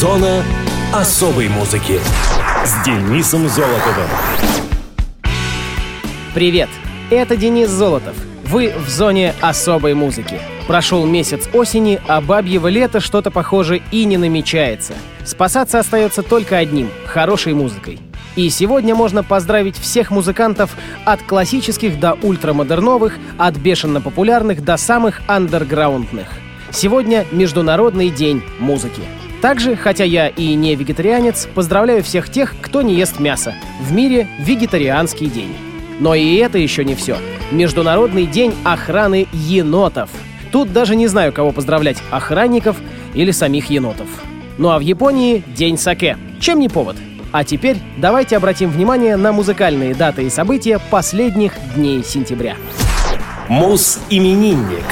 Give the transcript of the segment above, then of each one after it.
Зона особой музыки с Денисом Золотовым. Привет, это Денис Золотов. Вы в зоне особой музыки. Прошел месяц осени, а бабьего лета что-то похоже и не намечается. Спасаться остается только одним — хорошей музыкой. И сегодня можно поздравить всех музыкантов от классических до ультрамодерновых, от бешено популярных до самых андерграундных. Сегодня Международный день музыки. Также, хотя я и не вегетарианец, поздравляю всех тех, кто не ест мясо. В мире вегетарианский день. Но и это еще не все. Международный день охраны енотов. Тут даже не знаю, кого поздравлять, охранников или самих енотов. Ну а в Японии день саке. Чем не повод? А теперь давайте обратим внимание на музыкальные даты и события последних дней сентября. Мус-именинник.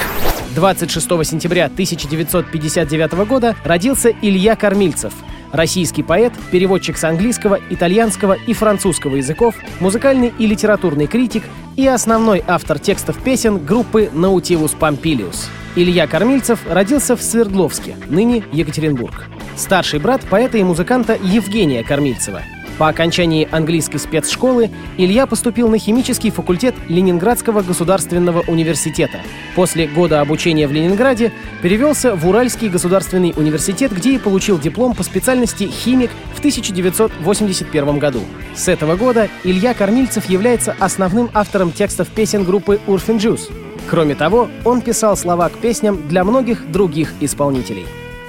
26 сентября 1959 года родился Илья Кормильцев, российский поэт, переводчик с английского, итальянского и французского языков, музыкальный и литературный критик и основной автор текстов песен группы Nautilus Pompilius. Илья Кормильцев родился в Свердловске, ныне Екатеринбург. Старший брат поэта и музыканта Евгения Кормильцева. По окончании английской спецшколы Илья поступил на химический факультет Ленинградского государственного университета. После года обучения в Ленинграде перевелся в Уральский государственный университет, где и получил диплом по специальности химик в 1981 году. С этого года Илья Кормильцев является основным автором текстов песен группы Урфин Джуз. Кроме того, он писал слова к песням для многих других исполнителей.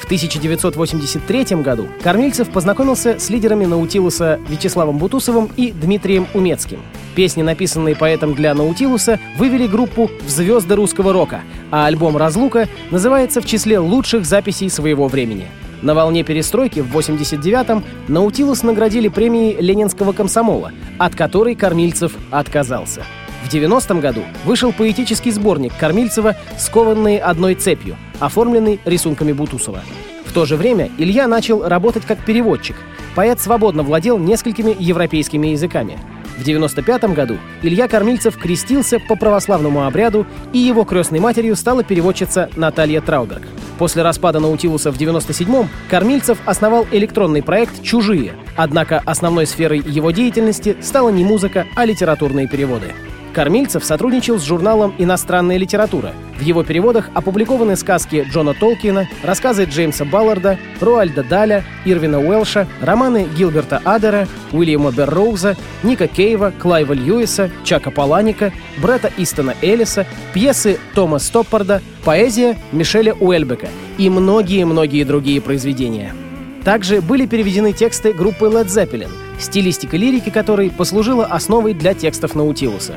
В 1983 году Кормильцев познакомился с лидерами Наутилуса Вячеславом Бутусовым и Дмитрием Умецким. Песни, написанные поэтом для Наутилуса, вывели группу в звезды русского рока, а альбом «Разлука» называется в числе лучших записей своего времени. На волне перестройки в 89-м Наутилус наградили премией Ленинского комсомола, от которой Кормильцев отказался. В 90-м году вышел поэтический сборник Кормильцева «Скованные одной цепью», оформленный рисунками Бутусова. В то же время Илья начал работать как переводчик. Поэт свободно владел несколькими европейскими языками. В 95 году Илья Кормильцев крестился по православному обряду, и его крестной матерью стала переводчица Наталья Трауберг. После распада Наутилуса в 97-м Кормильцев основал электронный проект «Чужие», однако основной сферой его деятельности стала не музыка, а литературные переводы. Кормильцев сотрудничал с журналом «Иностранная литература». В его переводах опубликованы сказки Джона Толкина, рассказы Джеймса Балларда, Руальда Даля, Ирвина Уэлша, романы Гилберта Адера, Уильяма Берроуза, Ника Кейва, Клайва Льюиса, Чака Паланика, Бретта Истона Эллиса, пьесы Тома Стоппарда, поэзия Мишеля Уэльбека и многие-многие другие произведения. Также были переведены тексты группы Led Zeppelin, стилистика лирики которой послужила основой для текстов Наутилуса.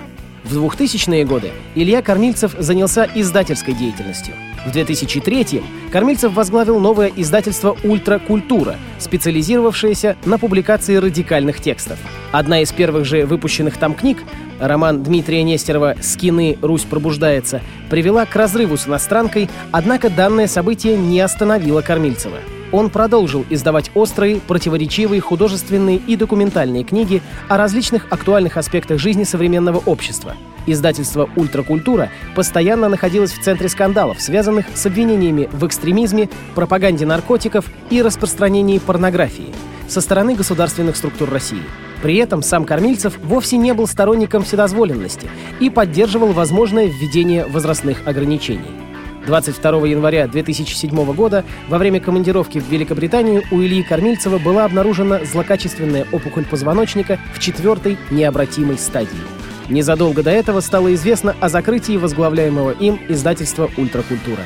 В 2000-е годы Илья Кормильцев занялся издательской деятельностью. В 2003-м Кормильцев возглавил новое издательство «Ультракультура», специализировавшееся на публикации радикальных текстов. Одна из первых же выпущенных там книг, роман Дмитрия Нестерова «Скины. Русь пробуждается», привела к разрыву с иностранкой, однако данное событие не остановило Кормильцева он продолжил издавать острые, противоречивые художественные и документальные книги о различных актуальных аспектах жизни современного общества. Издательство «Ультракультура» постоянно находилось в центре скандалов, связанных с обвинениями в экстремизме, пропаганде наркотиков и распространении порнографии со стороны государственных структур России. При этом сам Кормильцев вовсе не был сторонником вседозволенности и поддерживал возможное введение возрастных ограничений. 22 января 2007 года во время командировки в Великобританию у Ильи Кормильцева была обнаружена злокачественная опухоль позвоночника в четвертой необратимой стадии. Незадолго до этого стало известно о закрытии возглавляемого им издательства «Ультракультура».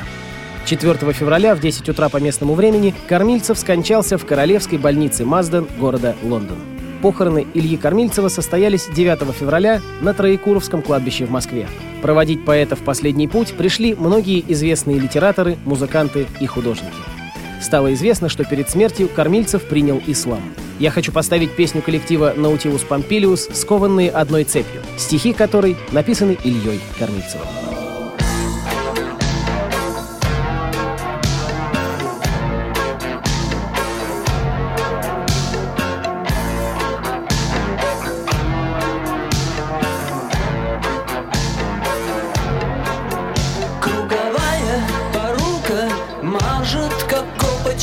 4 февраля в 10 утра по местному времени Кормильцев скончался в Королевской больнице Мазден города Лондон. Похороны Ильи Кормильцева состоялись 9 февраля на Троекуровском кладбище в Москве. Проводить поэта в последний путь пришли многие известные литераторы, музыканты и художники. Стало известно, что перед смертью Кормильцев принял ислам. Я хочу поставить песню коллектива «Наутилус Помпилиус» «Скованные одной цепью», стихи которой написаны Ильей Кормильцевым.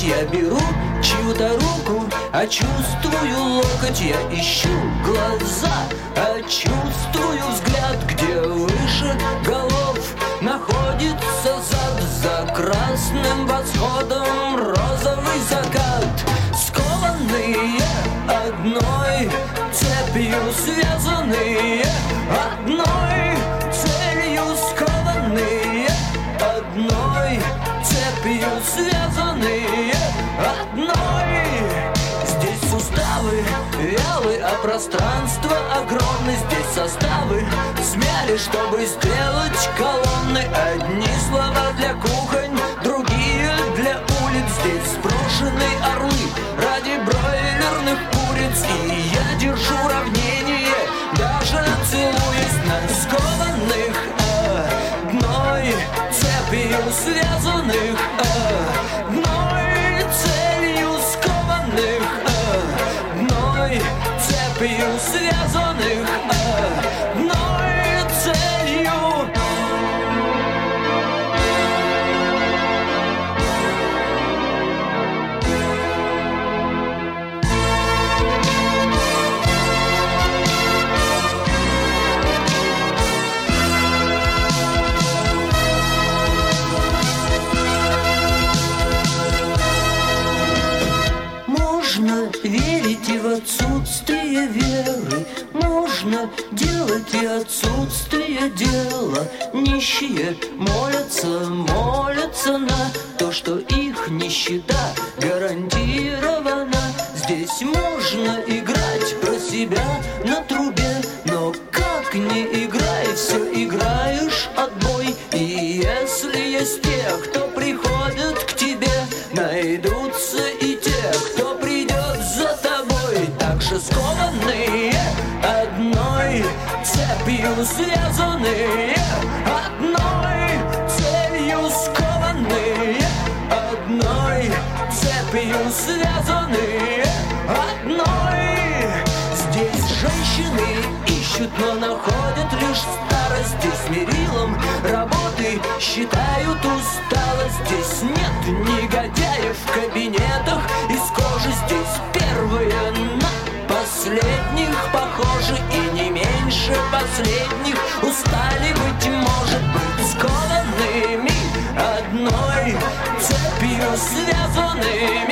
Локоть Я беру чью-то руку, а чувствую локоть Я ищу глаза, а чувствую взгляд Где выше голов находится зад За красным восходом розовый закат Скованные одной цепью связанные Одной пространство огромное Здесь составы. Смяли, чтобы сделать колонны. Одни слова для кухонь, другие для улиц. Здесь сброшены орлы Найдутся и те, кто придет за тобой. Так же скованные одной цепью связанные считают усталость Здесь нет негодяев в кабинетах. Из кожи Здесь первые на последних похожи И не меньше последних. Устали, быть может быть скованными Одной цепью связанными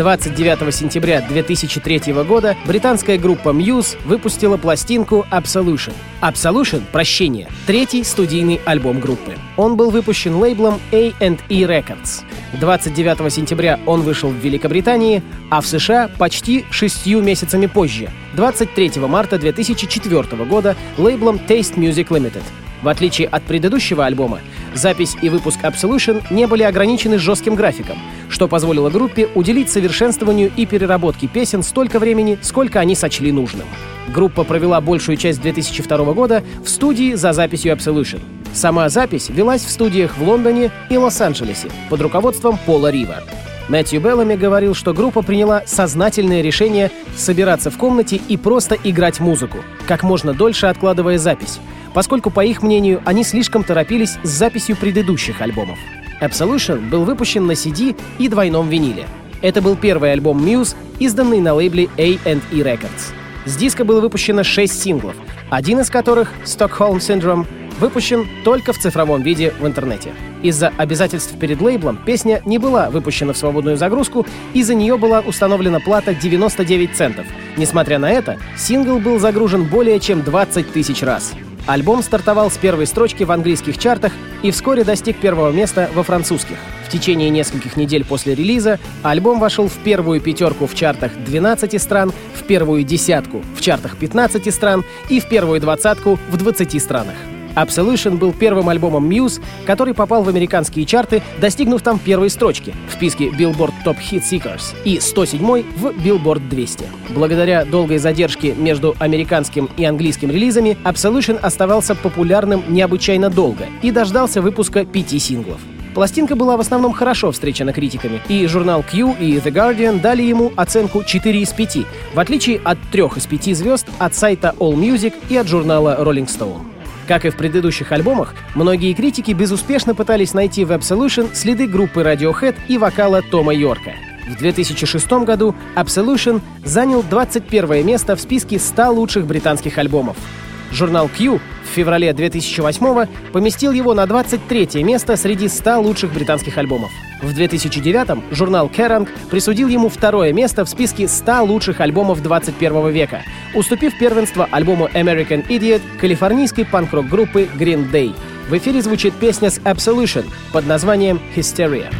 29 сентября 2003 года британская группа Muse выпустила пластинку Absolution. Absolution — «Прощение» — третий студийный альбом группы. Он был выпущен лейблом A&E Records. 29 сентября он вышел в Великобритании, а в США почти шестью месяцами позже, 23 марта 2004 года, лейблом Taste Music Limited. В отличие от предыдущего альбома, запись и выпуск Absolution не были ограничены жестким графиком, что позволило группе уделить совершенствованию и переработке песен столько времени, сколько они сочли нужным. Группа провела большую часть 2002 года в студии за записью Absolution. Сама запись велась в студиях в Лондоне и Лос-Анджелесе под руководством Пола Рива. Мэтью Беллами говорил, что группа приняла сознательное решение собираться в комнате и просто играть музыку, как можно дольше откладывая запись, поскольку, по их мнению, они слишком торопились с записью предыдущих альбомов. Absolution был выпущен на CD и двойном виниле. Это был первый альбом Muse, изданный на лейбле A&E Records. С диска было выпущено шесть синглов, один из которых, Stockholm Syndrome, выпущен только в цифровом виде в интернете. Из-за обязательств перед лейблом песня не была выпущена в свободную загрузку, и за нее была установлена плата 99 центов. Несмотря на это, сингл был загружен более чем 20 тысяч раз. Альбом стартовал с первой строчки в английских чартах и вскоре достиг первого места во французских. В течение нескольких недель после релиза альбом вошел в первую пятерку в чартах 12 стран, в первую десятку в чартах 15 стран и в первую двадцатку в 20 странах. Absolution был первым альбомом Muse, который попал в американские чарты, достигнув там первой строчки в списке Billboard Top Hit Seekers и 107 в Billboard 200. Благодаря долгой задержке между американским и английским релизами, Absolution оставался популярным необычайно долго и дождался выпуска пяти синглов. Пластинка была в основном хорошо встречена критиками, и журнал Q и The Guardian дали ему оценку 4 из 5, в отличие от 3 из 5 звезд от сайта All Music и от журнала Rolling Stone. Как и в предыдущих альбомах, многие критики безуспешно пытались найти в Absolution следы группы Radiohead и вокала Тома Йорка. В 2006 году Absolution занял 21 место в списке 100 лучших британских альбомов. Журнал Q в феврале 2008 поместил его на 23 место среди 100 лучших британских альбомов. В 2009 журнал Kerrang присудил ему второе место в списке 100 лучших альбомов 21 века, уступив первенство альбому American Idiot калифорнийской панк-рок группы Green Day. В эфире звучит песня с Absolution под названием «Hysteria».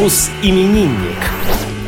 Мус-именинник.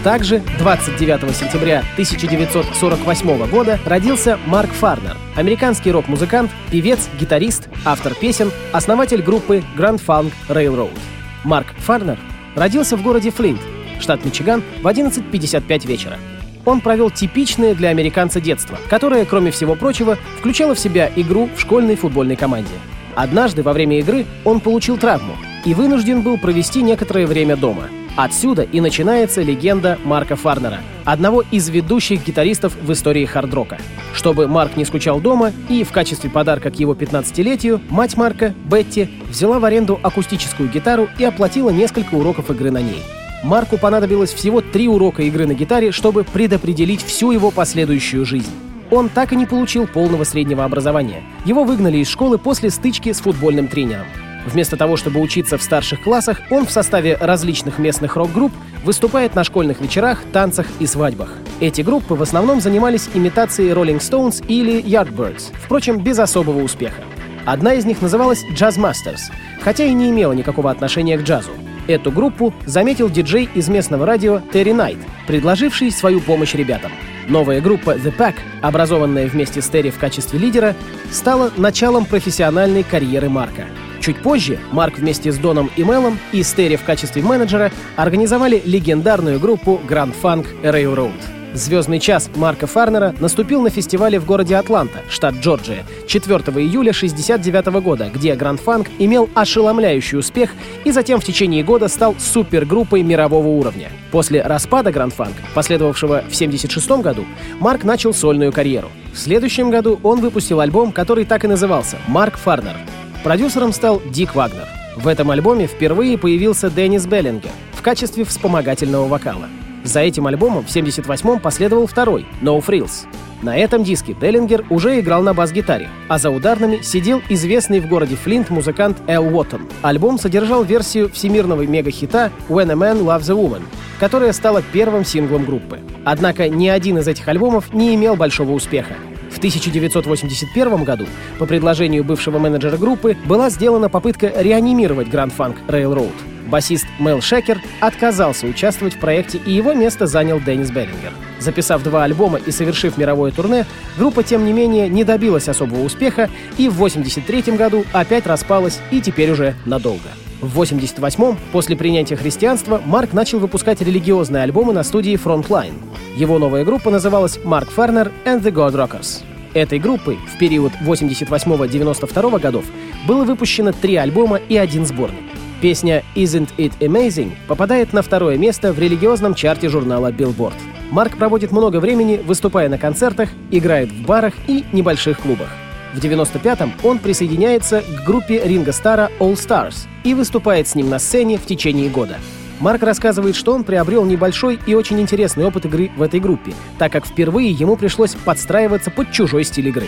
Также 29 сентября 1948 года родился Марк Фарнер, американский рок-музыкант, певец, гитарист, автор песен, основатель группы Grand Funk Railroad. Марк Фарнер родился в городе Флинт, штат Мичиган, в 11.55 вечера. Он провел типичное для американца детство, которое, кроме всего прочего, включало в себя игру в школьной футбольной команде. Однажды во время игры он получил травму и вынужден был провести некоторое время дома. Отсюда и начинается легенда Марка Фарнера, одного из ведущих гитаристов в истории хард-рока. Чтобы Марк не скучал дома, и в качестве подарка к его 15-летию мать Марка, Бетти, взяла в аренду акустическую гитару и оплатила несколько уроков игры на ней. Марку понадобилось всего три урока игры на гитаре, чтобы предопределить всю его последующую жизнь. Он так и не получил полного среднего образования. Его выгнали из школы после стычки с футбольным тренером. Вместо того, чтобы учиться в старших классах, он в составе различных местных рок-групп выступает на школьных вечерах, танцах и свадьбах. Эти группы в основном занимались имитацией Rolling Stones или Yardbirds, впрочем, без особого успеха. Одна из них называлась Jazz Masters, хотя и не имела никакого отношения к джазу. Эту группу заметил диджей из местного радио Терри Найт, предложивший свою помощь ребятам. Новая группа The Pack, образованная вместе с Терри в качестве лидера, стала началом профессиональной карьеры Марка. Чуть позже Марк вместе с Доном и Мелом и с Терри в качестве менеджера организовали легендарную группу Grand Funk Railroad. Звездный час Марка Фарнера наступил на фестивале в городе Атланта, штат Джорджия, 4 июля 1969 года, где Гранд Фанк имел ошеломляющий успех и затем в течение года стал супергруппой мирового уровня. После распада Grand Funk, последовавшего в 1976 году, Марк начал сольную карьеру. В следующем году он выпустил альбом, который так и назывался «Марк Фарнер». Продюсером стал Дик Вагнер. В этом альбоме впервые появился Деннис Беллингер в качестве вспомогательного вокала. За этим альбомом в 78-м последовал второй «No Frills». На этом диске Беллингер уже играл на бас-гитаре, а за ударными сидел известный в городе Флинт музыкант Эл Уоттон. Альбом содержал версию всемирного мега-хита «When a Man Loves a Woman», которая стала первым синглом группы. Однако ни один из этих альбомов не имел большого успеха. В 1981 году по предложению бывшего менеджера группы была сделана попытка реанимировать Grand Funk Railroad — Басист Мел Шекер отказался участвовать в проекте, и его место занял Деннис Беллингер. Записав два альбома и совершив мировое турне, группа, тем не менее, не добилась особого успеха и в 1983 году опять распалась и теперь уже надолго. В 88-м, после принятия христианства, Марк начал выпускать религиозные альбомы на студии Frontline. Его новая группа называлась Марк Фернер and the God Rockers. Этой группой в период 88-92 годов было выпущено три альбома и один сборник. Песня «Isn't It Amazing» попадает на второе место в религиозном чарте журнала Billboard. Марк проводит много времени, выступая на концертах, играет в барах и небольших клубах. В 95-м он присоединяется к группе Ринга Стара All Stars и выступает с ним на сцене в течение года. Марк рассказывает, что он приобрел небольшой и очень интересный опыт игры в этой группе, так как впервые ему пришлось подстраиваться под чужой стиль игры.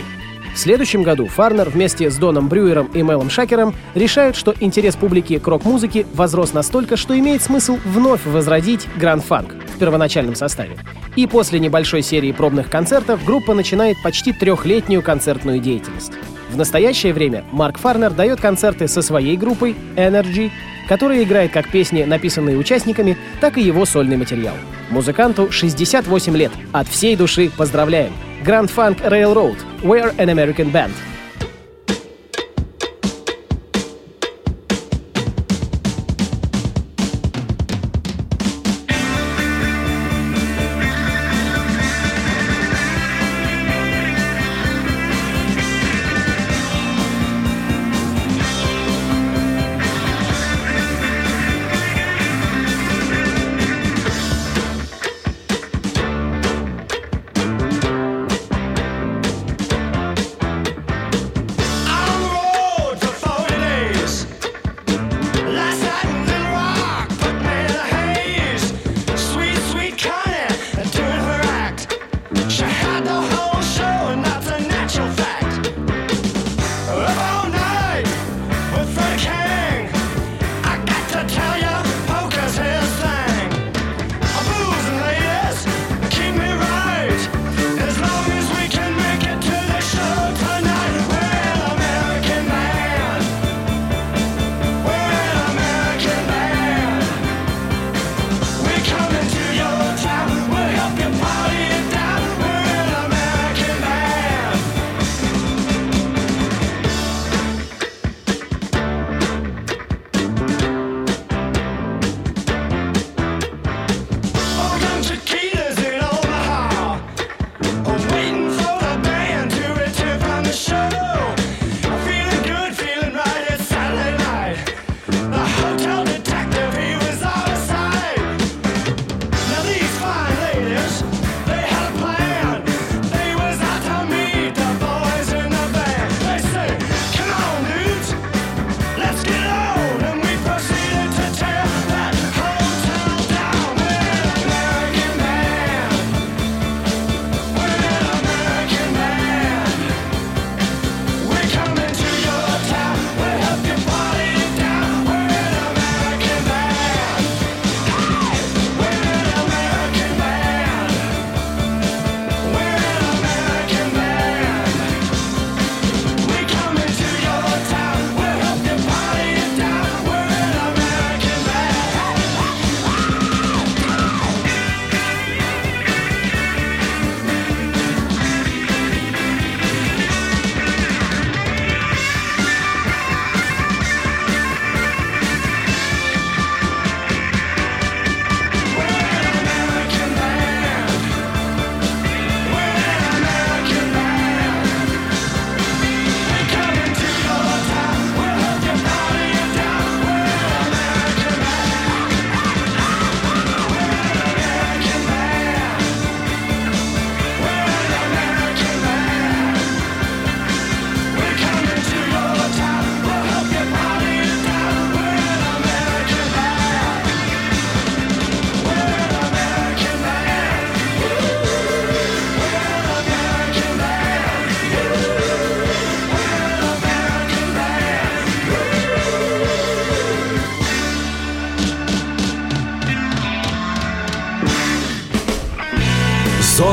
В следующем году Фарнер вместе с Доном Брюером и Мелом Шакером решают, что интерес публики к рок-музыке возрос настолько, что имеет смысл вновь возродить Гранд Фанк в первоначальном составе. И после небольшой серии пробных концертов группа начинает почти трехлетнюю концертную деятельность. В настоящее время Марк Фарнер дает концерты со своей группой Energy, которая играет как песни, написанные участниками, так и его сольный материал. Музыканту 68 лет. От всей души поздравляем! Grand Funk Railroad, We're an American Band.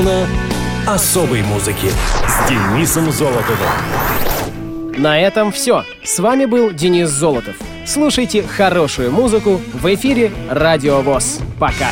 Зона особой музыки с Денисом Золотовым. На этом все. С вами был Денис Золотов. Слушайте хорошую музыку в эфире Радио ВОЗ. Пока.